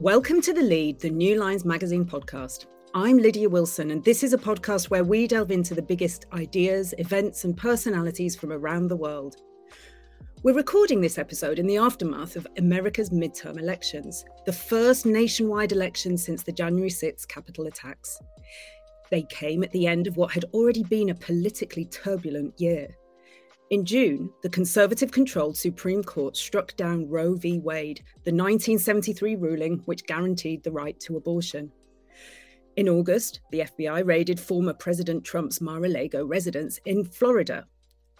Welcome to The Lead, the New Lines Magazine podcast. I'm Lydia Wilson, and this is a podcast where we delve into the biggest ideas, events, and personalities from around the world. We're recording this episode in the aftermath of America's midterm elections, the first nationwide election since the January 6 Capitol attacks. They came at the end of what had already been a politically turbulent year. In June, the Conservative controlled Supreme Court struck down Roe v. Wade, the 1973 ruling which guaranteed the right to abortion. In August, the FBI raided former President Trump's Mar a Lago residence in Florida.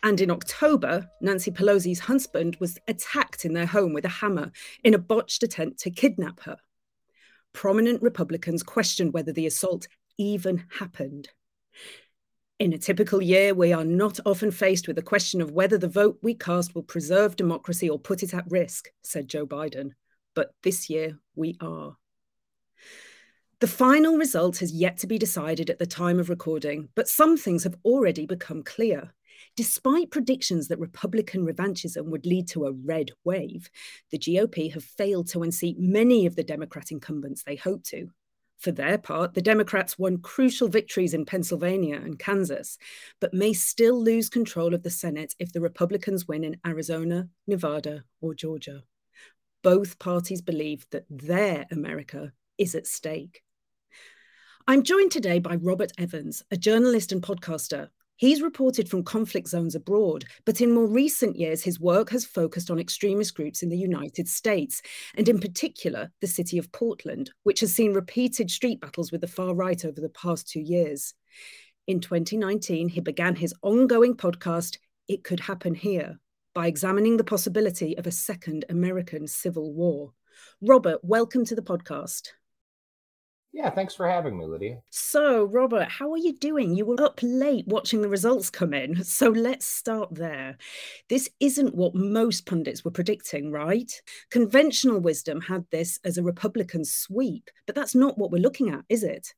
And in October, Nancy Pelosi's husband was attacked in their home with a hammer in a botched attempt to kidnap her. Prominent Republicans questioned whether the assault even happened. In a typical year, we are not often faced with the question of whether the vote we cast will preserve democracy or put it at risk, said Joe Biden. But this year, we are. The final result has yet to be decided at the time of recording, but some things have already become clear. Despite predictions that Republican revanchism would lead to a red wave, the GOP have failed to unseat many of the Democrat incumbents they hoped to. For their part, the Democrats won crucial victories in Pennsylvania and Kansas, but may still lose control of the Senate if the Republicans win in Arizona, Nevada, or Georgia. Both parties believe that their America is at stake. I'm joined today by Robert Evans, a journalist and podcaster He's reported from conflict zones abroad, but in more recent years, his work has focused on extremist groups in the United States, and in particular, the city of Portland, which has seen repeated street battles with the far right over the past two years. In 2019, he began his ongoing podcast, It Could Happen Here, by examining the possibility of a second American Civil War. Robert, welcome to the podcast. Yeah, thanks for having me, Lydia. So, Robert, how are you doing? You were up late watching the results come in. So, let's start there. This isn't what most pundits were predicting, right? Conventional wisdom had this as a Republican sweep, but that's not what we're looking at, is it?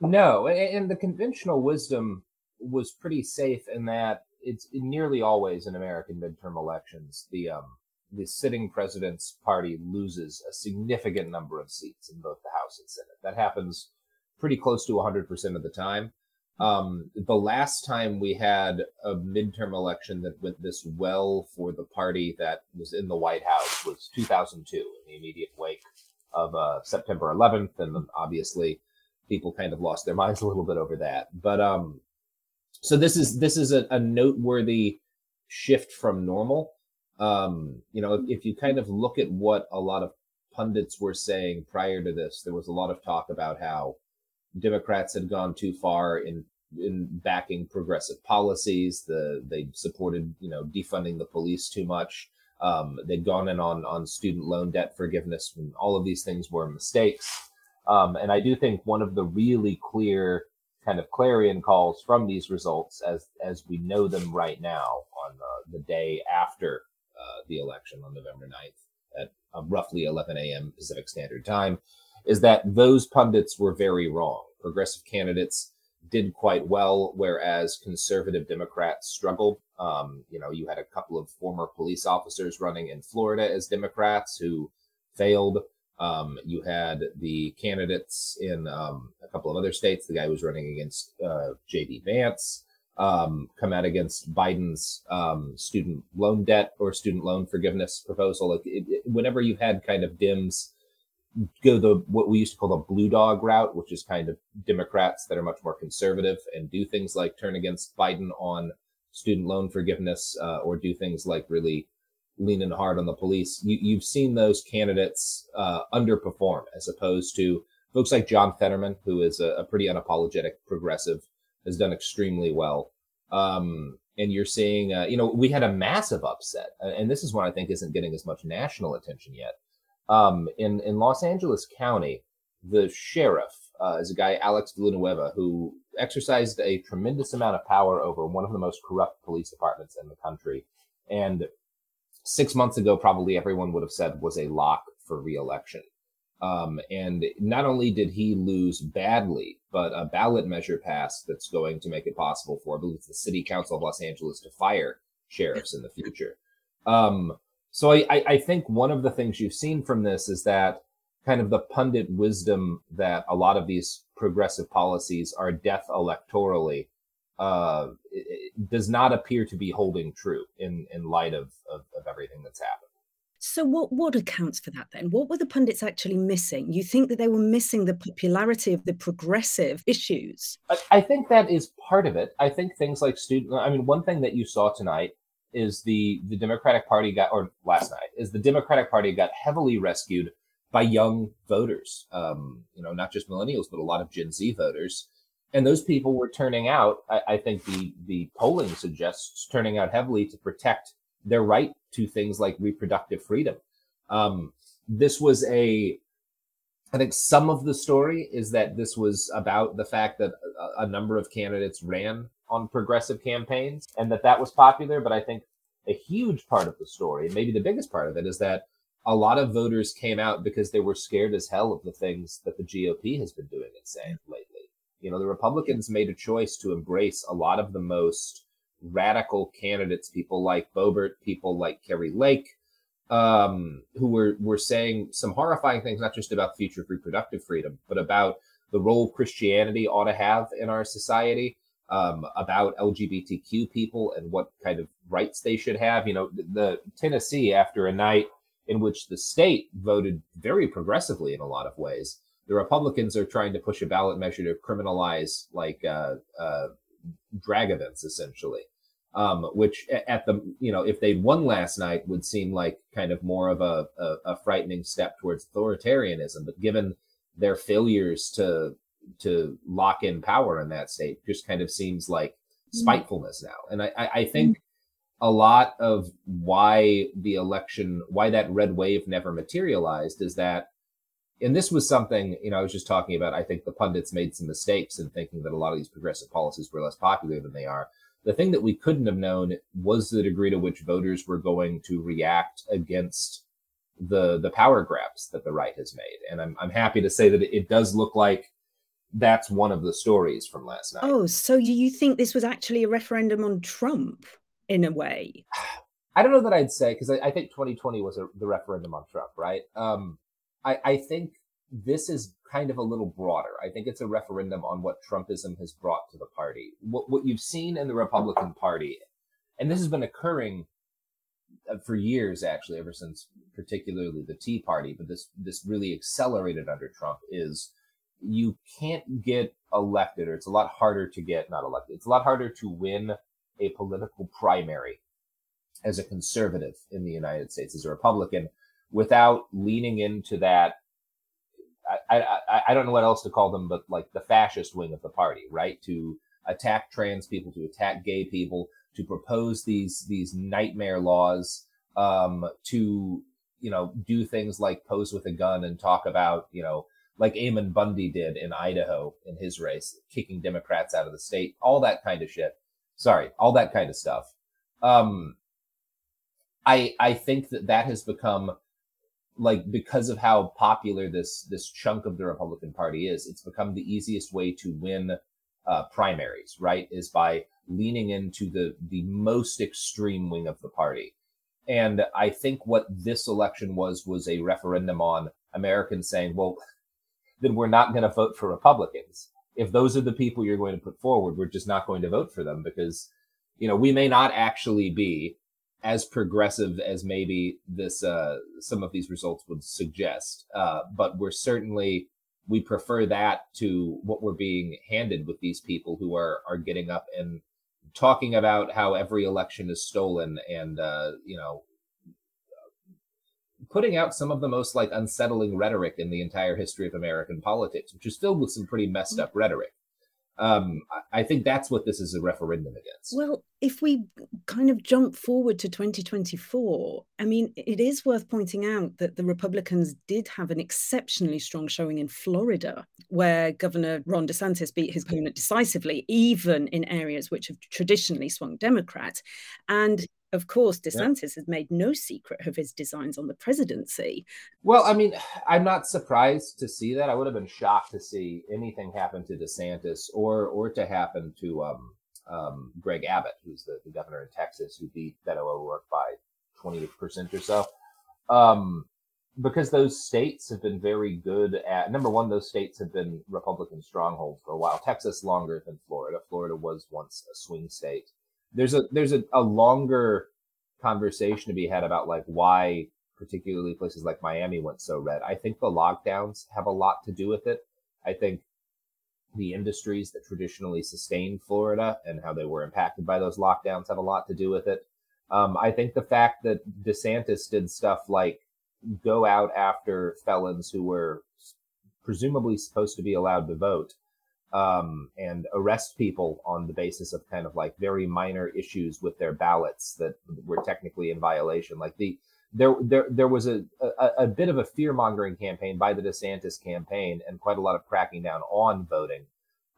No, and the conventional wisdom was pretty safe in that it's nearly always in American midterm elections. The um, the sitting president's party loses a significant number of seats in both the House and Senate. That happens pretty close to 100% of the time. Um, the last time we had a midterm election that went this well for the party that was in the White House was 2002 in the immediate wake of uh, September 11th. And obviously people kind of lost their minds a little bit over that. But um, so this is this is a, a noteworthy shift from normal. Um, you know, if, if you kind of look at what a lot of pundits were saying prior to this, there was a lot of talk about how Democrats had gone too far in in backing progressive policies. The they supported, you know, defunding the police too much. Um, they'd gone in on on student loan debt forgiveness, and all of these things were mistakes. Um, and I do think one of the really clear kind of clarion calls from these results, as as we know them right now, on uh, the day after uh, the election on November 9th at uh, roughly 11 a.m. Pacific Standard Time, is that those pundits were very wrong. Progressive candidates did quite well, whereas conservative Democrats struggled. Um, you know, you had a couple of former police officers running in Florida as Democrats who failed. Um, you had the candidates in um, a couple of other states. The guy who was running against uh, J.D. Vance um, come out against Biden's um, student loan debt or student loan forgiveness proposal. Like it, it, whenever you've had kind of Dems go the what we used to call the blue dog route, which is kind of Democrats that are much more conservative and do things like turn against Biden on student loan forgiveness uh, or do things like really leaning hard on the police. You, have seen those candidates uh, underperform as opposed to folks like John Fetterman, who is a, a pretty unapologetic progressive has done extremely well. Um, and you're seeing, uh, you know, we had a massive upset, and this is one I think isn't getting as much national attention yet. Um, in in Los Angeles County, the sheriff uh, is a guy Alex Villanueva who exercised a tremendous amount of power over one of the most corrupt police departments in the country, and six months ago, probably everyone would have said was a lock for reelection. Um, and not only did he lose badly, but a ballot measure passed that's going to make it possible for, I believe the City Council of Los Angeles to fire sheriffs in the future. Um, so I, I, think one of the things you've seen from this is that kind of the pundit wisdom that a lot of these progressive policies are death electorally uh, does not appear to be holding true in, in light of, of, of everything that's happened. So, what, what accounts for that then? What were the pundits actually missing? You think that they were missing the popularity of the progressive issues? I, I think that is part of it. I think things like student, I mean, one thing that you saw tonight is the the Democratic Party got, or last night, is the Democratic Party got heavily rescued by young voters. Um, you know, not just millennials, but a lot of Gen Z voters, and those people were turning out. I, I think the the polling suggests turning out heavily to protect their right to things like reproductive freedom. Um, this was a I think some of the story is that this was about the fact that a, a number of candidates ran on progressive campaigns and that that was popular. But I think a huge part of the story, maybe the biggest part of it, is that a lot of voters came out because they were scared as hell of the things that the GOP has been doing and saying lately. You know, the Republicans made a choice to embrace a lot of the most radical candidates, people like Boebert, people like Kari Lake, um, who were, were saying some horrifying things, not just about the future of reproductive freedom, but about the role Christianity ought to have in our society um, about LGBTQ people and what kind of rights they should have. You know, the, the Tennessee, after a night in which the state voted very progressively in a lot of ways, the Republicans are trying to push a ballot measure to criminalize like uh, uh, drag events, essentially. Um, which at the you know if they'd won last night would seem like kind of more of a, a, a frightening step towards authoritarianism. But given their failures to to lock in power in that state just kind of seems like mm-hmm. spitefulness now. And I, I, I think a lot of why the election, why that red wave never materialized is that, and this was something, you know, I was just talking about, I think the pundits made some mistakes in thinking that a lot of these progressive policies were less popular than they are. The thing that we couldn't have known was the degree to which voters were going to react against the the power grabs that the right has made. And I'm I'm happy to say that it does look like that's one of the stories from last night. Oh, so do you think this was actually a referendum on Trump in a way? I don't know that I'd say because I, I, think 2020 was a, the referendum on Trump, right? Um, I, I think this is kind of a little broader. I think it's a referendum on what Trumpism has brought to the party. What, what you've seen in the Republican Party, and this has been occurring uh, for years, actually, ever since particularly the Tea Party, but this this really accelerated under Trump is you can't get elected, or it's a lot harder to get not elected. It's a lot harder to win a political primary as a conservative in the United States, as a Republican, without leaning into that. I, I, I don't know what else to call them, but like the fascist wing of the party, right? To attack trans people, to attack gay people, to propose these these nightmare laws, um, to you know do things like pose with a gun and talk about you know like Ammon Bundy did in Idaho in his race, kicking Democrats out of the state, all that kind of shit. Sorry, all that kind of stuff. Um, I I think that that has become like because of how popular this this chunk of the Republican Party is, it's become the easiest way to win uh, primaries. Right, is by leaning into the the most extreme wing of the party. And I think what this election was was a referendum on Americans saying, well, then we're not going to vote for Republicans. If those are the people you're going to put forward, we're just not going to vote for them because, you know, we may not actually be as progressive as maybe this, uh, some of these results would suggest. Uh, but we're certainly, we prefer that to what we're being handed with these people who are, are getting up and talking about how every election is stolen and, uh, you know, putting out some of the most like unsettling rhetoric in the entire history of American politics, which is filled with some pretty messed up rhetoric. Um, I think that's what this is a referendum against. Well, if we kind of jump forward to 2024, I mean, it is worth pointing out that the Republicans did have an exceptionally strong showing in Florida, where Governor Ron DeSantis beat his opponent decisively, even in areas which have traditionally swung Democrat. And of course, DeSantis yeah. has made no secret of his designs on the presidency. Well, I mean, I'm not surprised to see that. I would have been shocked to see anything happen to DeSantis or or to happen to um, um, Greg Abbott, who's the, the, governor in Texas, who beat Beto O'Rourke by 28% or so. Um, because those states have been very good at number one, those states have been Republican strongholds for a while. Texas longer than Florida. Florida was once a swing state. There's a there's a, a longer conversation to be had about like why particularly places like Miami went so red. I think the lockdowns have a lot to do with it. I think the industries that traditionally sustained Florida and how they were impacted by those lockdowns have a lot to do with it. Um, I think the fact that DeSantis did stuff like go out after felons who were presumably supposed to be allowed to vote um, and arrest people on the basis of kind of like very minor issues with their ballots that were technically in violation. Like the there there there was a, a, a bit of a fear mongering campaign by the DeSantis campaign and quite a lot of cracking down on voting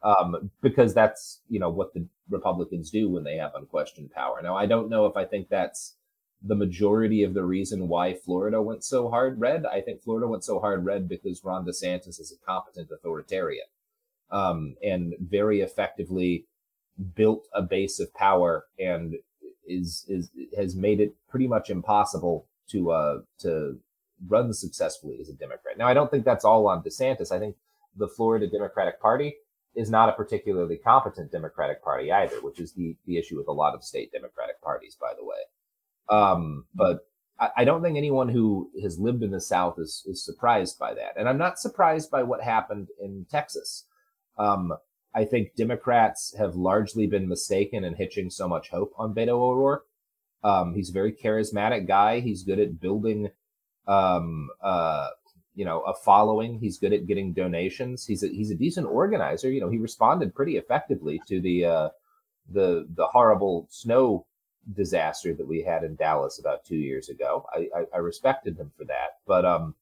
um, because that's you know what the Republicans do when they have unquestioned power. Now I don't know if I think that's the majority of the reason why Florida went so hard red. I think Florida went so hard red because Ron DeSantis is a competent authoritarian, um, and very effectively built a base of power and is, is, has made it pretty much impossible to, uh, to run successfully as a Democrat. Now, I don't think that's all on DeSantis. I think the Florida Democratic Party is not a particularly competent Democratic Party either, which is the, the issue with a lot of state Democratic parties, by the way. Um, but I, I, don't think anyone who has lived in the South is, is surprised by that. And I'm not surprised by what happened in Texas. Um, I think Democrats have largely been mistaken in hitching so much hope on Beto O'Rourke. Um, he's a very charismatic guy. He's good at building, um, uh, you know, a following. He's good at getting donations. He's a, he's a decent organizer. You know, he responded pretty effectively to the, uh, the, the horrible snow disaster that we had in Dallas about two years ago. I, I, I respected him for that, but um,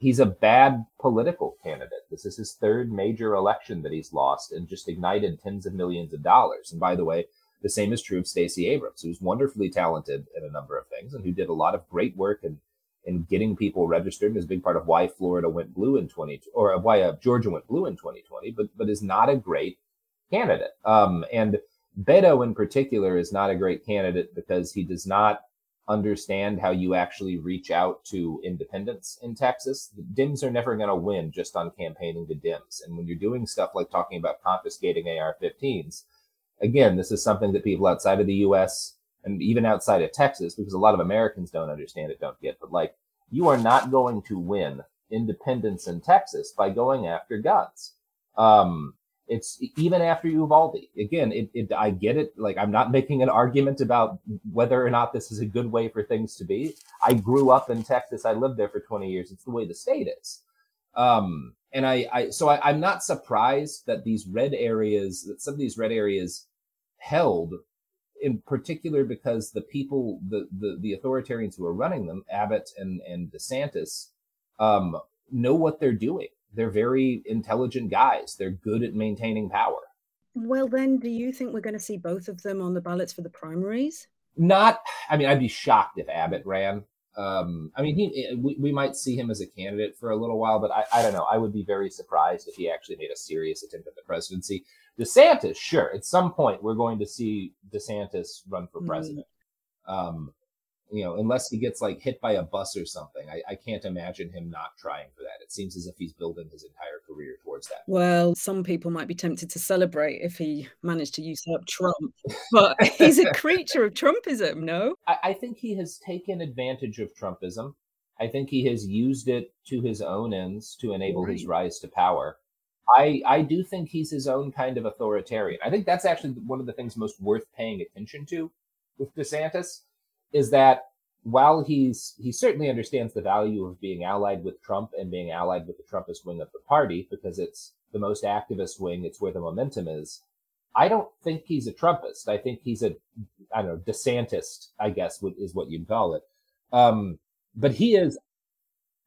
he's a bad political candidate. This is his third major election that he's lost and just ignited tens of millions of dollars. And by the way, the same is true of Stacey Abrams, who's wonderfully talented in a number of things and who did a lot of great work in, in getting people registered and is a big part of why Florida went blue in 20 or why uh, Georgia went blue in 2020, but, but is not a great candidate. Um, and Beto in particular is not a great candidate because he does not understand how you actually reach out to independents in Texas. The Dems are never going to win just on campaigning the Dems. And when you're doing stuff like talking about confiscating AR-15s, again, this is something that people outside of the U.S. and even outside of Texas, because a lot of Americans don't understand it, don't get, but like you are not going to win independents in Texas by going after guns. Um, it's even after Uvalde. Again, it, it, I get it. Like I'm not making an argument about whether or not this is a good way for things to be. I grew up in Texas. I lived there for 20 years. It's the way the state is. Um, and I, I so I, I'm not surprised that these red areas, that some of these red areas held in particular because the people, the, the, the authoritarians who are running them, Abbott and, and DeSantis, um, know what they're doing they're very intelligent guys. They're good at maintaining power. Well, then, do you think we're going to see both of them on the ballots for the primaries? Not, I mean, I'd be shocked if Abbott ran. Um, I mean, he, eh, we, we might see him as a candidate for a little while, but I, I don't know. I would be very surprised if he actually made a serious attempt at the presidency. DeSantis, sure. At some point, we're going to see DeSantis run for mm-hmm. president. Mm-hmm. Um, you know, unless he gets like hit by a bus or something, I, I, can't imagine him not trying for that. It seems as if he's building his entire career towards that. Well, some people might be tempted to celebrate if he managed to usurp Trump, but he's a creature of Trumpism, no? I, I think he has taken advantage of Trumpism. I think he has used it to his own ends to enable right. his rise to power. I, I do think he's his own kind of authoritarian. I think that's actually one of the things most worth paying attention to with DeSantis is that while he's he certainly understands the value of being allied with Trump and being allied with the Trumpist wing of the party because it's the most activist wing, it's where the momentum is. I don't think he's a Trumpist. I think he's a I don't know DeSantist, I guess is what you'd call it. Um, but he is.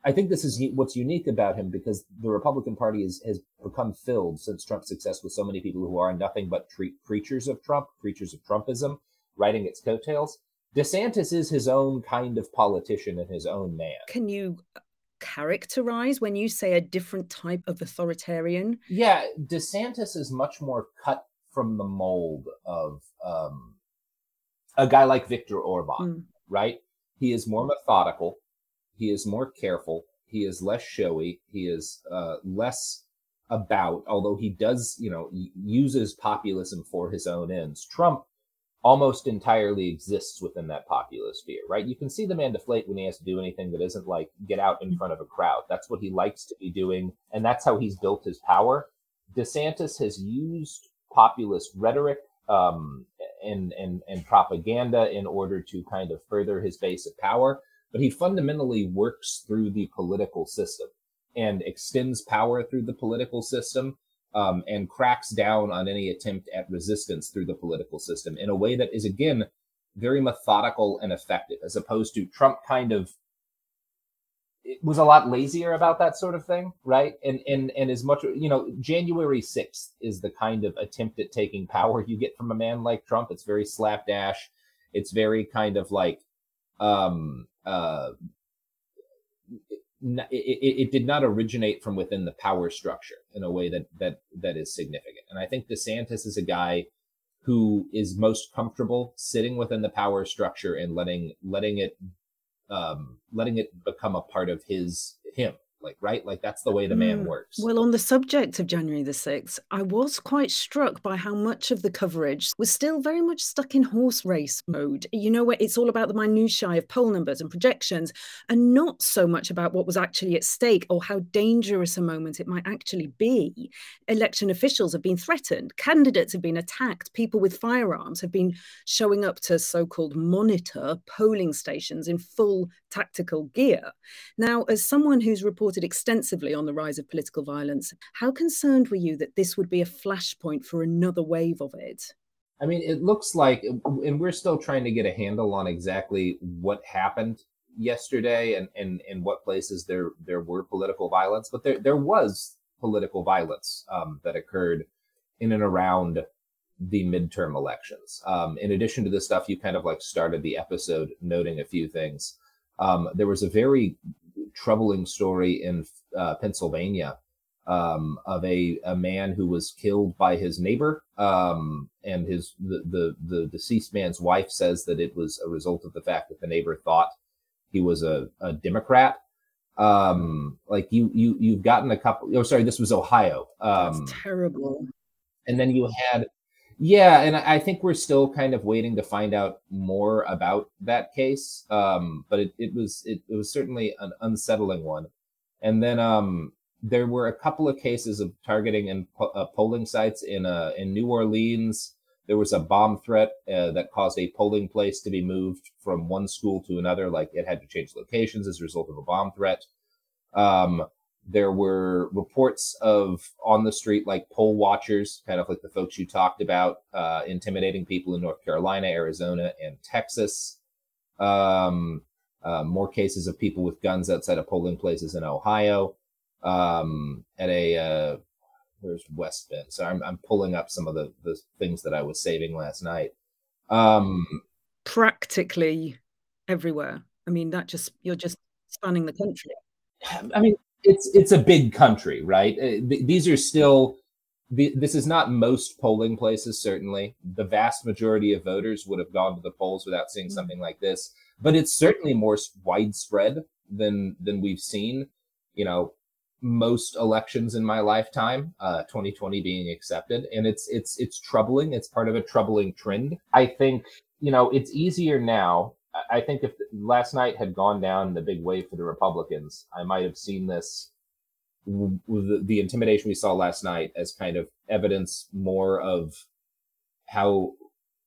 I think this is what's unique about him because the Republican Party is, has become filled since Trump's success with so many people who are nothing but tre- creatures of Trump, creatures of Trumpism, riding its coattails. DeSantis is his own kind of politician and his own man. Can you characterize when you say a different type of authoritarian? Yeah, DeSantis is much more cut from the mold of um, a guy like Viktor Orban, mm. right? He is more methodical. He is more careful. He is less showy. He is uh, less about, although he does, you know, uses populism for his own ends. Trump almost entirely exists within that populist sphere, right? You can see the man deflate when he has to do anything that isn't like get out in front of a crowd. That's what he likes to be doing, and that's how he's built his power. DeSantis has used populist rhetoric um, and, and, and propaganda in order to kind of further his base of power, but he fundamentally works through the political system and extends power through the political system um, and cracks down on any attempt at resistance through the political system in a way that is, again, very methodical and effective, as opposed to Trump kind of was a lot lazier about that sort of thing, right? And and and as much you know, January sixth is the kind of attempt at taking power you get from a man like Trump. It's very slapdash. It's very kind of like um uh it, it, did not originate from within the power structure in a way that that that is significant. And I think DeSantis is a guy who is most comfortable sitting within the power structure and letting letting it um, letting it become a part of his him like right? Like that's the way the man mm. works. Well on the subject of january the 6th i was quite struck by how much of the coverage was still very much stuck in horse race mode. You know where it's all about the minutiae of poll numbers and projections and not so much about what was actually at stake or how dangerous a moment it might actually be. Election officials have been threatened candidates have been attacked people with firearms have been showing up to so-called monitor polling stations in full tactical gear now as someone who's reported extensively on the rise of political violence. How concerned were you that this would be a flashpoint for another wave of it? I mean, it looks like, and we're still trying to get a handle on exactly what happened yesterday and, and, and what places there there were political violence, but there there was political violence um, that occurred in and around the midterm elections. Um, in addition to the stuff you kind of like started the episode noting a few things. Um, there was a very troubling story in uh, Pennsylvania um, of a, a man who was killed by his neighbor. Um, and his the, the, the deceased man's wife says that it was a result of the fact that the neighbor thought he was a, a Democrat. Um, like you you you've gotten a couple. Oh, sorry, this was Ohio. Um, That's terrible. And then you had yeah, and I think we're still kind of waiting to find out more about that case. Um, but it, it was it, it was certainly an unsettling one. And then um, there were a couple of cases of targeting and po- uh, polling sites in uh, in New Orleans. There was a bomb threat uh, that caused a polling place to be moved from one school to another, like it had to change locations as a result of a bomb threat. Um, there were reports of on the street, like poll watchers, kind of like the folks you talked about, uh, intimidating people in North Carolina, Arizona, and Texas. Um, uh, more cases of people with guns outside of polling places in Ohio. Um, at a uh, where's West Bend? So I'm, I'm pulling up some of the, the things that I was saving last night. Um, Practically everywhere. I mean, that just you're just spanning the country. I mean, it's it's a big country, right? Uh, these are still this is not most polling places certainly the vast majority of voters would have gone to the polls without seeing mm-hmm. something like this but it's certainly more widespread than than we've seen you know most elections in my lifetime uh 2020 being accepted and it's it's it's troubling it's part of a troubling trend i think you know it's easier now I think if last night had gone down in the big way for the Republicans, I might have seen this the intimidation we saw last night as kind of evidence more of how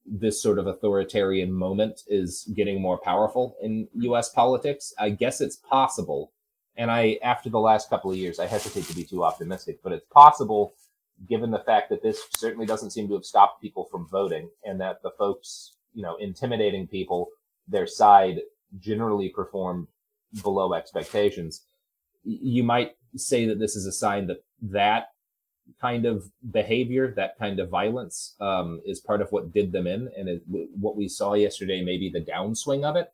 this sort of authoritarian moment is getting more powerful in US politics. I guess it's possible. And I, after the last couple of years, I hesitate to be too optimistic, but it's possible given the fact that this certainly doesn't seem to have stopped people from voting and that the folks, you know, intimidating people their side generally performed below expectations. You might say that this is a sign that that kind of behavior, that kind of violence, um, is part of what did them in, and it, what we saw yesterday, maybe the downswing of it.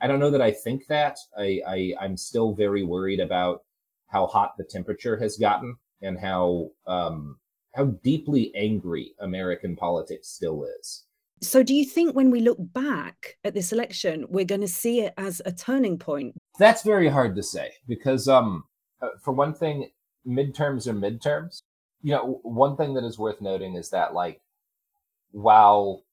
I don't know that I think that. I, I I'm still very worried about how hot the temperature has gotten and how um, how deeply angry American politics still is. So, do you think when we look back at this election, we're going to see it as a turning point? That's very hard to say because, um, uh, for one thing, midterms are midterms. You know, one thing that is worth noting is that, like, while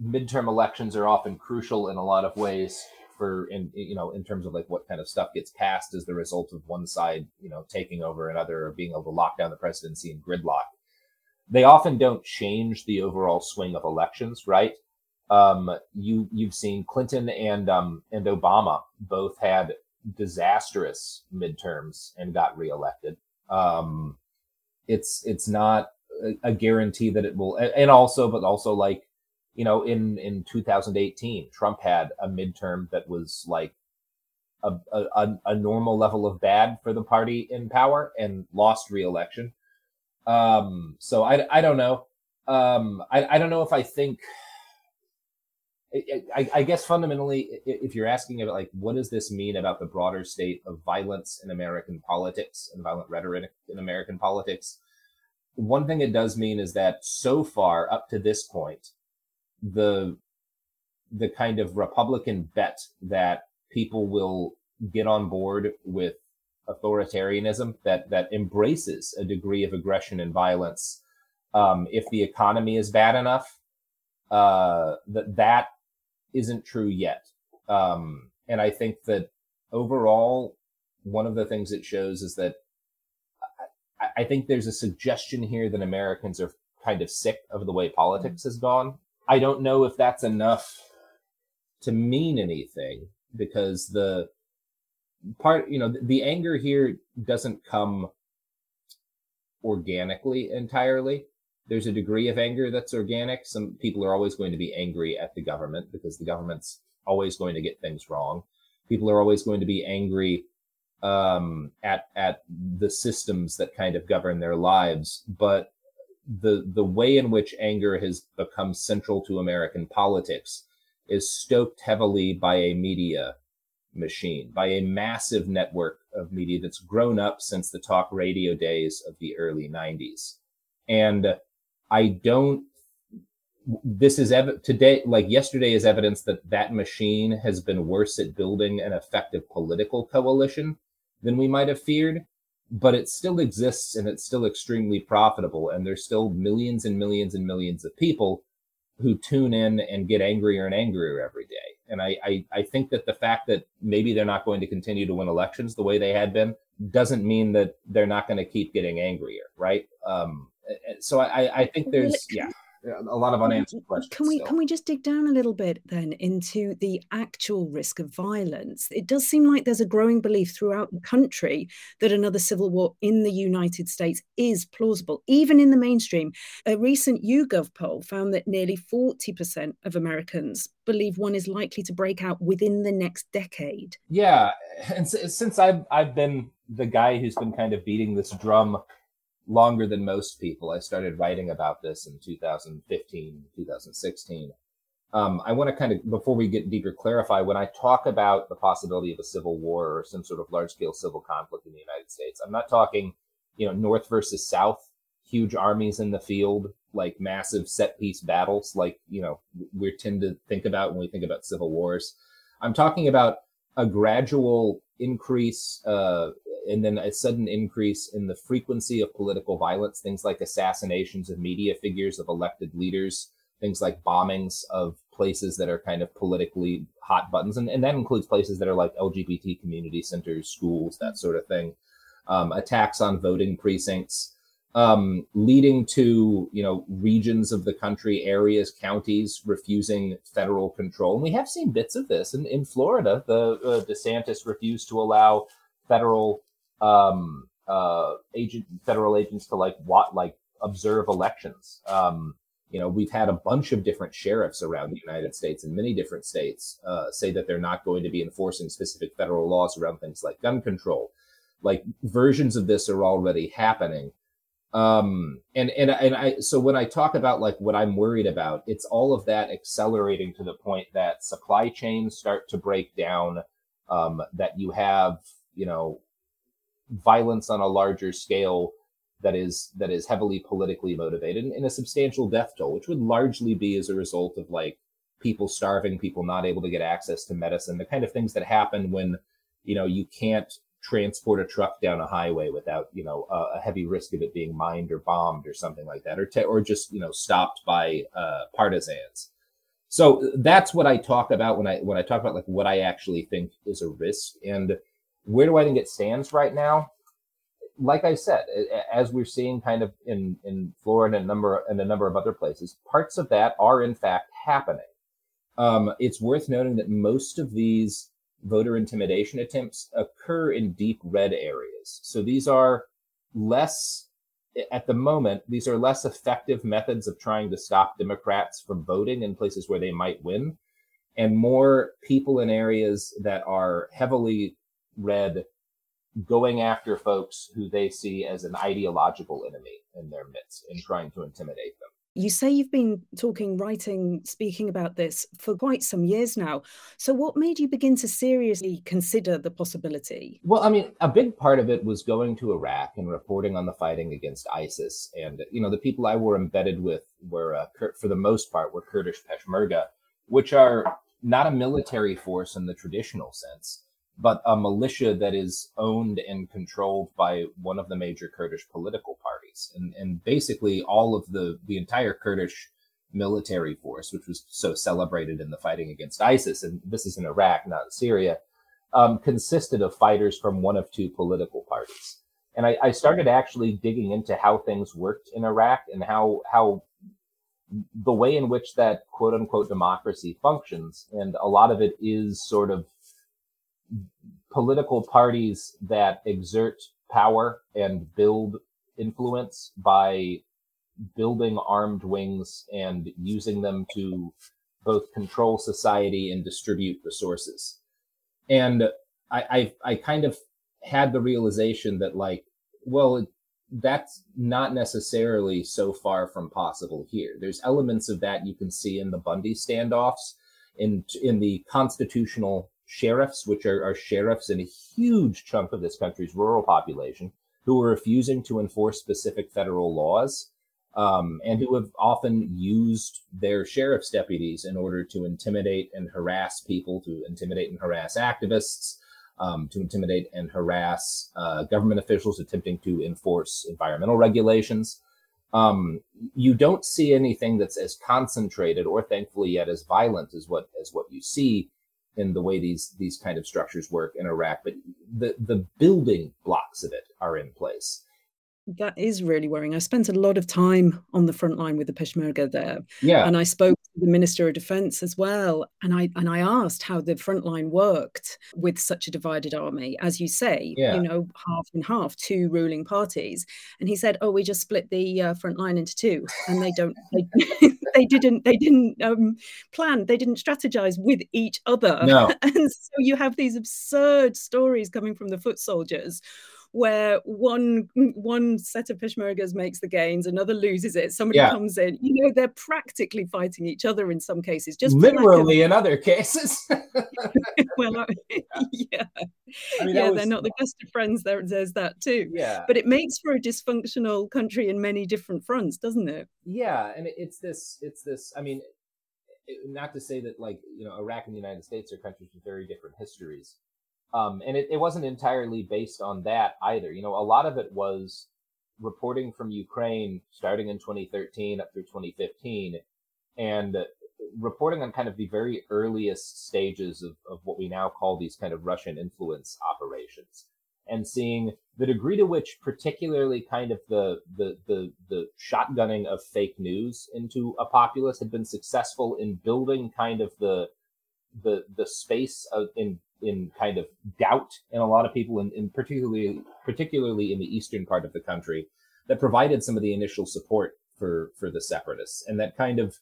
midterm elections are often crucial in a lot of ways for in you know in terms of like what kind of stuff gets passed as the result of one side you know taking over another or being able to lock down the presidency and gridlock they often don't change the overall swing of elections right um, you you've seen clinton and um, and obama both had disastrous midterms and got reelected um, it's it's not a guarantee that it will and also but also like you know, in in 2018, Trump had a midterm that was like a, a, a normal level of bad for the party in power and lost reelection. Um, so I, I don't know. Um, I, I don't know if I think. I, I guess fundamentally, if you're asking about like, what does this mean about the broader state of violence in American politics and violent rhetoric in American politics? One thing it does mean is that so far up to this point, the the kind of Republican bet that people will get on board with authoritarianism that that embraces a degree of aggression and violence. Um, if the economy is bad enough uh, that that isn't true yet. Um, and i think that overall one of the things it shows is that I, I think there's a suggestion here that americans are kind of sick of the way politics has gone. I don't know if that's enough to mean anything because the part, you know, the anger here doesn't come organically entirely. There's a degree of anger that's organic. Some people are always going to be angry at the government because the government's always going to get things wrong. People are always going to be angry um, at at the systems that kind of govern their lives. But the the way in which anger has become central to American politics is stoked heavily by a media machine, by a massive network of media that's grown up since the talk radio days of the early 90s. And I don't this is ev- today like yesterday is evidence that that machine has been worse at building an effective political coalition than we might have feared but it still exists and it's still extremely profitable. And there's still millions and millions and millions of people who tune in and get angrier and angrier every day. And I, I, I think that the fact that maybe they're not going to continue to win elections the way they had been doesn't mean that they're not going to keep getting angrier, right? Um, so I, I think there's, yeah a lot of unanswered questions. Can we still. can we just dig down a little bit then into the actual risk of violence? It does seem like there's a growing belief throughout the country that another civil war in the United States is plausible, even in the mainstream. A recent YouGov poll found that nearly 40% of Americans believe one is likely to break out within the next decade. Yeah, and since I've I've been the guy who's been kind of beating this drum longer than most people. I started writing about this in 2015, 2016. Um, I want to kind of, before we get deeper, clarify when I talk about the possibility of a civil war or some sort of large scale civil conflict in the United States, I'm not talking, you know, North versus South, huge armies in the field, like massive set piece battles, like, you know, we tend to think about when we think about civil wars. I'm talking about a gradual increase uh, and then a sudden increase in the frequency of political violence, things like assassinations of media figures, of elected leaders, things like bombings of places that are kind of politically hot buttons. And, and that includes places that are like LGBT community centers, schools, that sort of thing. Um, attacks on voting precincts, um, leading to, you know, regions of the country, areas, counties refusing federal control. And we have seen bits of this in, in Florida. The uh, DeSantis refused to allow federal um, uh, agent federal agents to like what like observe elections. Um, you know, we've had a bunch of different sheriffs around the United States in many different states uh, say that they're not going to be enforcing specific federal laws around things like gun control. Like versions of this are already happening. Um, and, and, and I, so when I talk about like what I'm worried about, it's all of that accelerating to the point that supply chains start to break down, um, that you have, you know, violence on a larger scale that is that is heavily politically motivated and, and a substantial death toll, which would largely be as a result of like people starving, people not able to get access to medicine, the kind of things that happen when you know you can't transport a truck down a highway without you know a, a heavy risk of it being mined or bombed or something like that, or te- or just you know stopped by uh, partisans. So that's what I talk about when I when I talk about like what I actually think is a risk and where do I think it stands right now? Like I said, as we're seeing kind of in in Florida and a number and a number of other places, parts of that are in fact happening. Um, it's worth noting that most of these voter intimidation attempts occur in deep red areas. So these are less, at the moment, these are less effective methods of trying to stop Democrats from voting in places where they might win, and more people in areas that are heavily red going after folks who they see as an ideological enemy in their midst and trying to intimidate them. You say you've been talking, writing, speaking about this for quite some years now. So, what made you begin to seriously consider the possibility? Well, I mean, a big part of it was going to Iraq and reporting on the fighting against ISIS. And, you know, the people I were embedded with were, uh, for the most part, were Kurdish Peshmerga, which are not a military force in the traditional sense but a militia that is owned and controlled by one of the major Kurdish political parties. And, and basically all of the, the entire Kurdish military force, which was so celebrated in the fighting against ISIS, and this is in Iraq, not in Syria, um, consisted of fighters from one of two political parties. And I, I started actually digging into how things worked in Iraq and how, how the way in which that quote unquote democracy functions. And a lot of it is sort of political parties that exert power and build influence by building armed wings and using them to both control society and distribute resources. And I, I, I kind of had the realization that like, well, that's not necessarily so far from possible here. There's elements of that you can see in the Bundy standoffs, in in the constitutional sheriffs, which are, are sheriffs in a huge chunk of this country's rural population, who are refusing to enforce specific federal laws. Um, and who have often used their sheriff's deputies in order to intimidate and harass people, to intimidate and harass activists, um, to intimidate and harass uh, government officials attempting to enforce environmental regulations. Um, you don't see anything that's as concentrated or thankfully yet as violent as what as what you see in the way these these kind of structures work in Iraq, but the the building blocks of it are in place. That is really worrying. I spent a lot of time on the front line with the Peshmerga there. Yeah. And I spoke to the Minister of Defense as well. And I and I asked how the front line worked with such a divided army. As you say, yeah. you know, half and half, two ruling parties. And he said, Oh, we just split the uh, front line into two. And they don't they, they didn't they didn't um, plan, they didn't strategize with each other. No. And so you have these absurd stories coming from the foot soldiers where one one set of Peshmergas makes the gains, another loses it. Somebody yeah. comes in. You know, they're practically fighting each other in some cases. Just literally in other cases. well, I, yeah, I mean, yeah, was... they're not the best of friends. There, there's that too. Yeah, but it makes for a dysfunctional country in many different fronts, doesn't it? Yeah, and it's this. It's this. I mean, not to say that like you know Iraq and the United States are countries with very different histories, um, and it, it wasn't entirely based on that either. You know, a lot of it was reporting from Ukraine starting in 2013 up through 2015 and reporting on kind of the very earliest stages of, of what we now call these kind of Russian influence operations and seeing the degree to which particularly kind of the, the, the, the shotgunning of fake news into a populace had been successful in building kind of the, the, the space of, in in kind of doubt in a lot of people, in particularly particularly in the eastern part of the country, that provided some of the initial support for for the separatists, and that kind of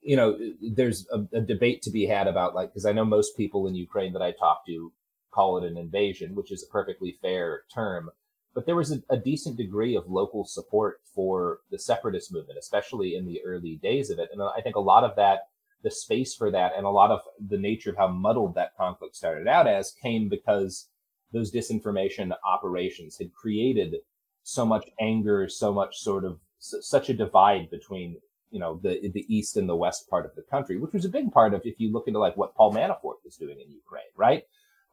you know there's a, a debate to be had about like because I know most people in Ukraine that I talk to call it an invasion, which is a perfectly fair term. But there was a, a, decent degree of local support for the separatist movement, especially in the early days of it. And I think a lot of that the space for that and a lot of the nature of how muddled that conflict started out as came because those disinformation operations had created so much anger, so much sort of such a divide between you know the the east and the west part of the country, which was a big part of if you look into like what Paul Manafort was doing in Ukraine, right?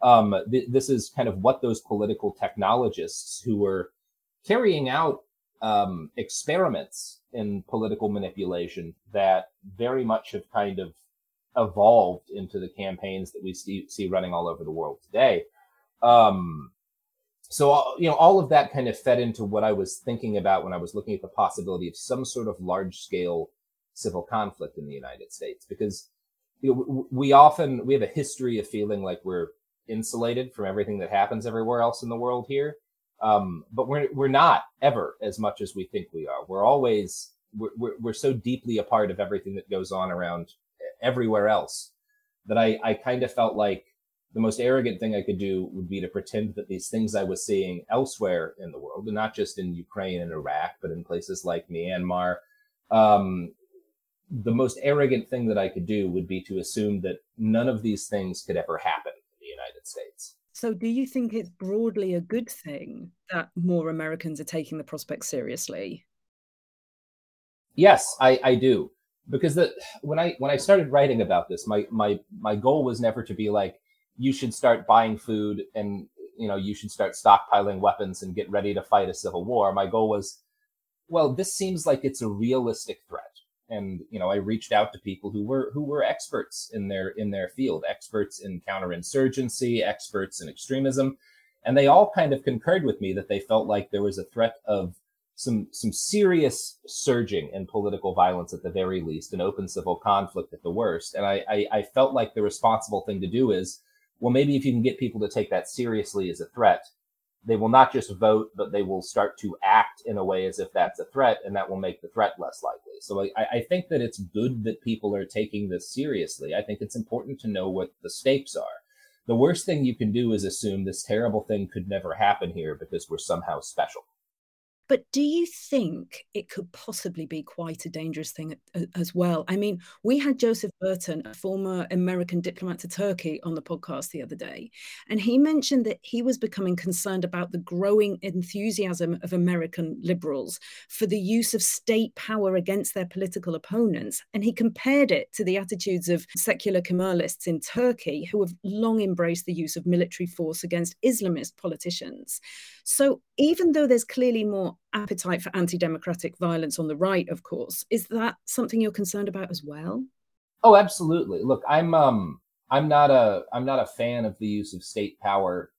Um, th- this is kind of what those political technologists who were carrying out um, experiments in political manipulation that very much have kind of evolved into the campaigns that we see, see running all over the world today. Um, so, uh, you know, all of that kind of fed into what I was thinking about when I was looking at the possibility of some sort of large scale civil conflict in the United States, because you know, we often, we have a history of feeling like we're insulated from everything that happens everywhere else in the world here. Um, but we're, we're not ever as much as we think we are. We're always, we're, we're, we're so deeply a part of everything that goes on around everywhere else that I, I kind of felt like the most arrogant thing I could do would be to pretend that these things I was seeing elsewhere in the world, and not just in Ukraine and Iraq, but in places like Myanmar, um, the most arrogant thing that I could do would be to assume that none of these things could ever happen in the United States. So, do you think it's broadly a good thing that more Americans are taking the prospect seriously? Yes, I, I do. Because the, when I when I started writing about this, my my my goal was never to be like you should start buying food and you know you should start stockpiling weapons and get ready to fight a civil war. My goal was, well, this seems like it's a realistic threat and you know i reached out to people who were who were experts in their in their field experts in counterinsurgency experts in extremism and they all kind of concurred with me that they felt like there was a threat of some some serious surging in political violence at the very least an open civil conflict at the worst and I, I i felt like the responsible thing to do is well maybe if you can get people to take that seriously as a threat they will not just vote, but they will start to act in a way as if that's a threat, and that will make the threat less likely. So I, I, think that it's good that people are taking this seriously. I think it's important to know what the stakes are. The worst thing you can do is assume this terrible thing could never happen here because we're somehow special. But do you think it could possibly be quite a dangerous thing as well? I mean, we had Joseph Burton, a former American diplomat to Turkey, on the podcast the other day, and he mentioned that he was becoming concerned about the growing enthusiasm of American liberals for the use of state power against their political opponents. And he compared it to the attitudes of secular Kemalists in Turkey, who have long embraced the use of military force against Islamist politicians. So even though there's clearly more appetite for anti democratic violence on the right, of course, is that something you're concerned about as well? Oh, absolutely. Look, I'm um I'm not a I'm not a fan of the use of state power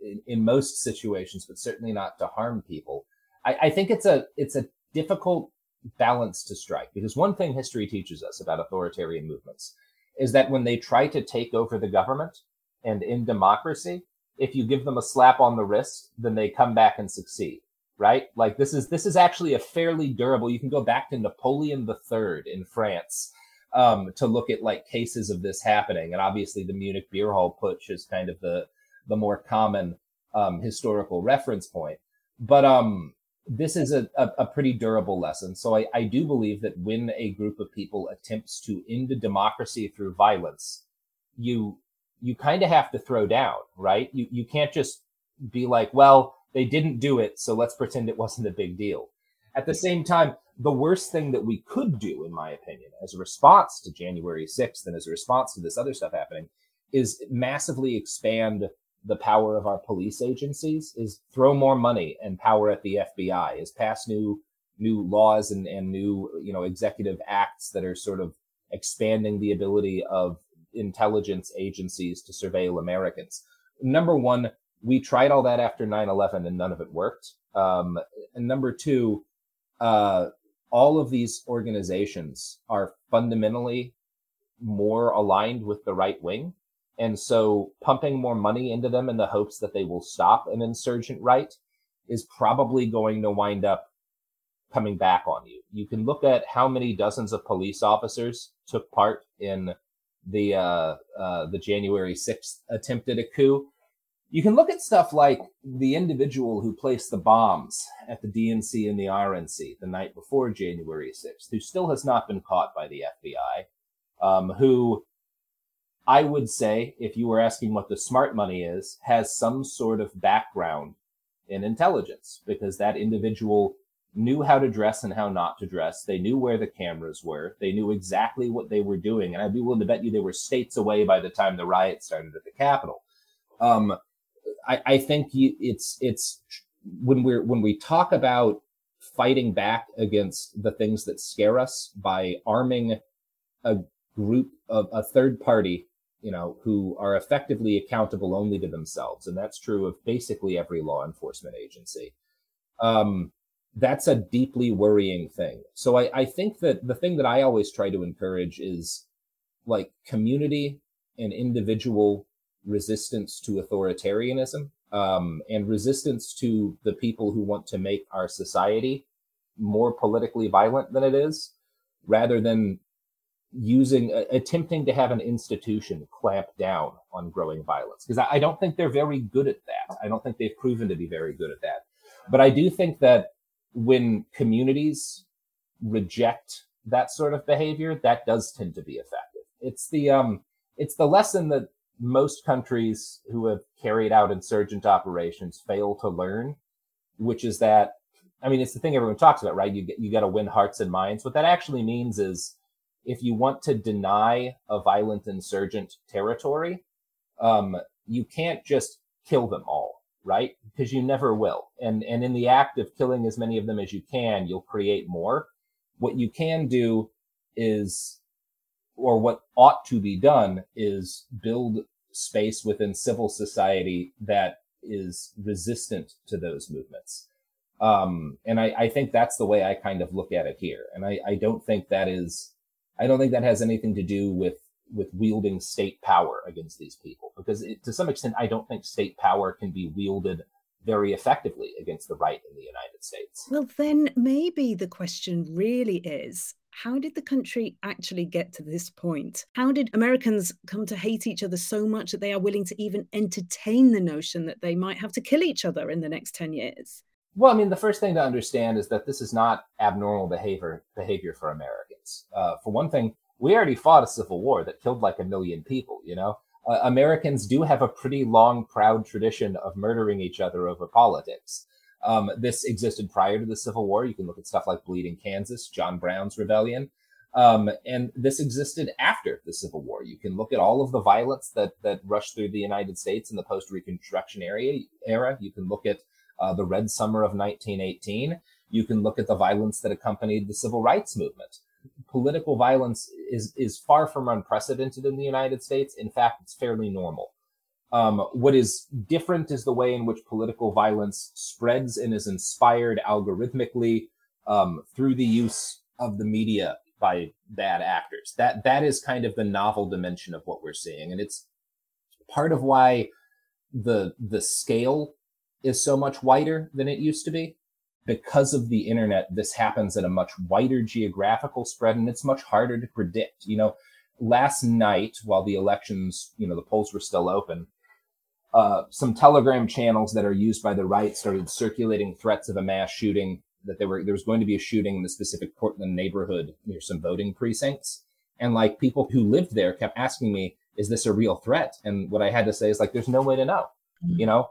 in, in most situations, but certainly not to harm people. I, I think it's a it's a difficult balance to strike because one thing history teaches us about authoritarian movements is that when they try to take over the government and in democracy, if you give them a slap on the wrist, then they come back and succeed, right? Like this is this is actually a fairly durable. You can go back to Napoleon III in France um, to look at like cases of this happening, and obviously the Munich beer hall putsch is kind of the the more common um, historical reference point. But um, this is a, a, a, pretty durable lesson. So I, I do believe that when a group of people attempts to end the democracy through violence, you you kind of have to throw down, right? You you can't just be like, well, they didn't do it, so let's pretend it wasn't a big deal. At the same time, the worst thing that we could do, in my opinion, as a response to January 6th and as a response to this other stuff happening, is massively expand the power of our police agencies, is throw more money and power at the FBI, is pass new new laws and, and new, you know, executive acts that are sort of expanding the ability of intelligence agencies to surveil Americans. Number one, we tried all that after 9-11 and none of it worked. Um, and number two, uh, all of these organizations are fundamentally more aligned with the right wing. And so pumping more money into them in the hopes that they will stop an insurgent right is probably going to wind up coming back on you. You can look at how many dozens of police officers took part in the uh, uh, the January 6th attempt at a coup. You can look at stuff like the individual who placed the bombs at the DNC and the RNC the night before January 6th, who still has not been caught by the FBI, um, who I would say, if you were asking what the smart money is, has some sort of background in intelligence because that individual knew how to dress and how not to dress. They knew where the cameras were. They knew exactly what they were doing. And I'd be willing to bet you they were states away by the time the riot started at the Capitol. Um, I, I think you, it's, it's when we're, when we talk about fighting back against the things that scare us by arming a group of a third party, you know, who are effectively accountable only to themselves. And that's true of basically every law enforcement agency. Um, that's a deeply worrying thing. So I, I think that the thing that I always try to encourage is like community and individual resistance to authoritarianism um, and resistance to the people who want to make our society more politically violent than it is, rather than using uh, attempting to have an institution clamp down on growing violence. Because I, I don't think they're very good at that. I don't think they've proven to be very good at that. But i do think that when communities reject that sort of behavior that does tend to be effective. It's the um it's the lesson that most countries who have carried out insurgent operations fail to learn which is that i mean it's the thing everyone talks about right you get you got to win hearts and minds what that actually means is if you want to deny a violent insurgent territory, um, you can't just kill them all, right? Because you never will. And and in the act of killing as many of them as you can, you'll create more. What you can do is, or what ought to be done is build space within civil society that is resistant to those movements. Um, and I, I think that's the way I kind of look at it here. And I, I don't think that is I don't think that has anything to do with with wielding state power against these people because it, to some extent I don't think state power can be wielded very effectively against the right in the United States. Well, then maybe the question really is how did the country actually get to this point? How did Americans come to hate each other so much that they are willing to even entertain the notion that they might have to kill each other in the next 10 years? Well, I mean, the first thing to understand is that this is not abnormal behavior behavior for Americans. Uh, for one thing, we already fought a civil war that killed like a million people. You know, uh, Americans do have a pretty long, proud tradition of murdering each other over politics. Um, this existed prior to the Civil War. You can look at stuff like Bleeding Kansas, John Brown's rebellion. Um, and this existed after the Civil War. You can look at all of the violence that that rushed through the United States in the post Reconstruction era. You can look at uh, the Red Summer of 1918. You can look at the violence that accompanied the civil rights movement. Political violence is, is far from unprecedented in the United States. In fact, it's fairly normal. Um, what is different is the way in which political violence spreads and is inspired algorithmically um, through the use of the media by bad actors. That that is kind of the novel dimension of what we're seeing, and it's part of why the the scale is so much wider than it used to be. Because of the internet, this happens at a much wider geographical spread and it's much harder to predict. You know, last night while the elections, you know, the polls were still open, uh, some telegram channels that are used by the right started circulating threats of a mass shooting that there were there was going to be a shooting in the specific Portland neighborhood near some voting precincts. And like people who lived there kept asking me, is this a real threat? And what I had to say is like, there's no way to know. Mm-hmm. You know,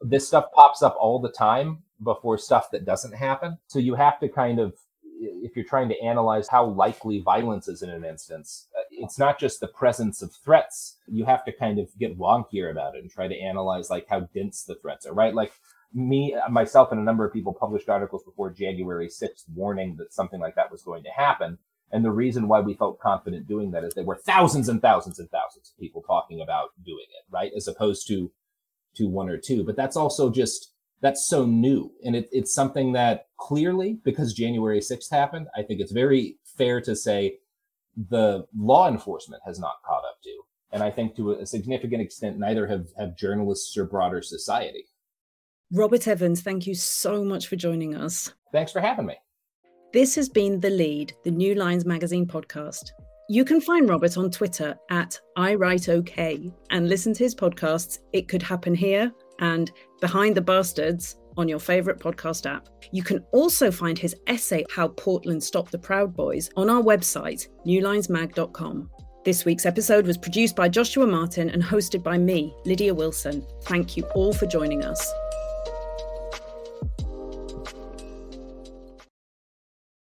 this stuff pops up all the time before stuff that doesn't happen. So you have to kind of, if you're trying to analyze how likely violence is in an instance, it's not just the presence of threats. You have to kind of get wonkier about it and try to analyze like how dense the threats are, right? Like me, myself, and a number of people published articles before January 6th warning that something like that was going to happen. And the reason why we felt confident doing that is there were thousands and thousands and thousands of people talking about doing it, right? As opposed to to one or two. But that's also just that's so new, and it, it's something that clearly because January sixth happened, I think it's very fair to say the law enforcement has not caught up to, and I think to a significant extent, neither have have journalists or broader society. Robert Evans, thank you so much for joining us. Thanks for having me. This has been The Lead, the New Lines Magazine podcast. You can find Robert on Twitter at I Write OK and listen to his podcasts It Could Happen Here and Behind the Bastards on your favourite podcast app. You can also find his essay How Portland Stopped the Proud Boys on our website, newlinesmag.com. This week's episode was produced by Joshua Martin and hosted by me, Lydia Wilson. Thank you all for joining us.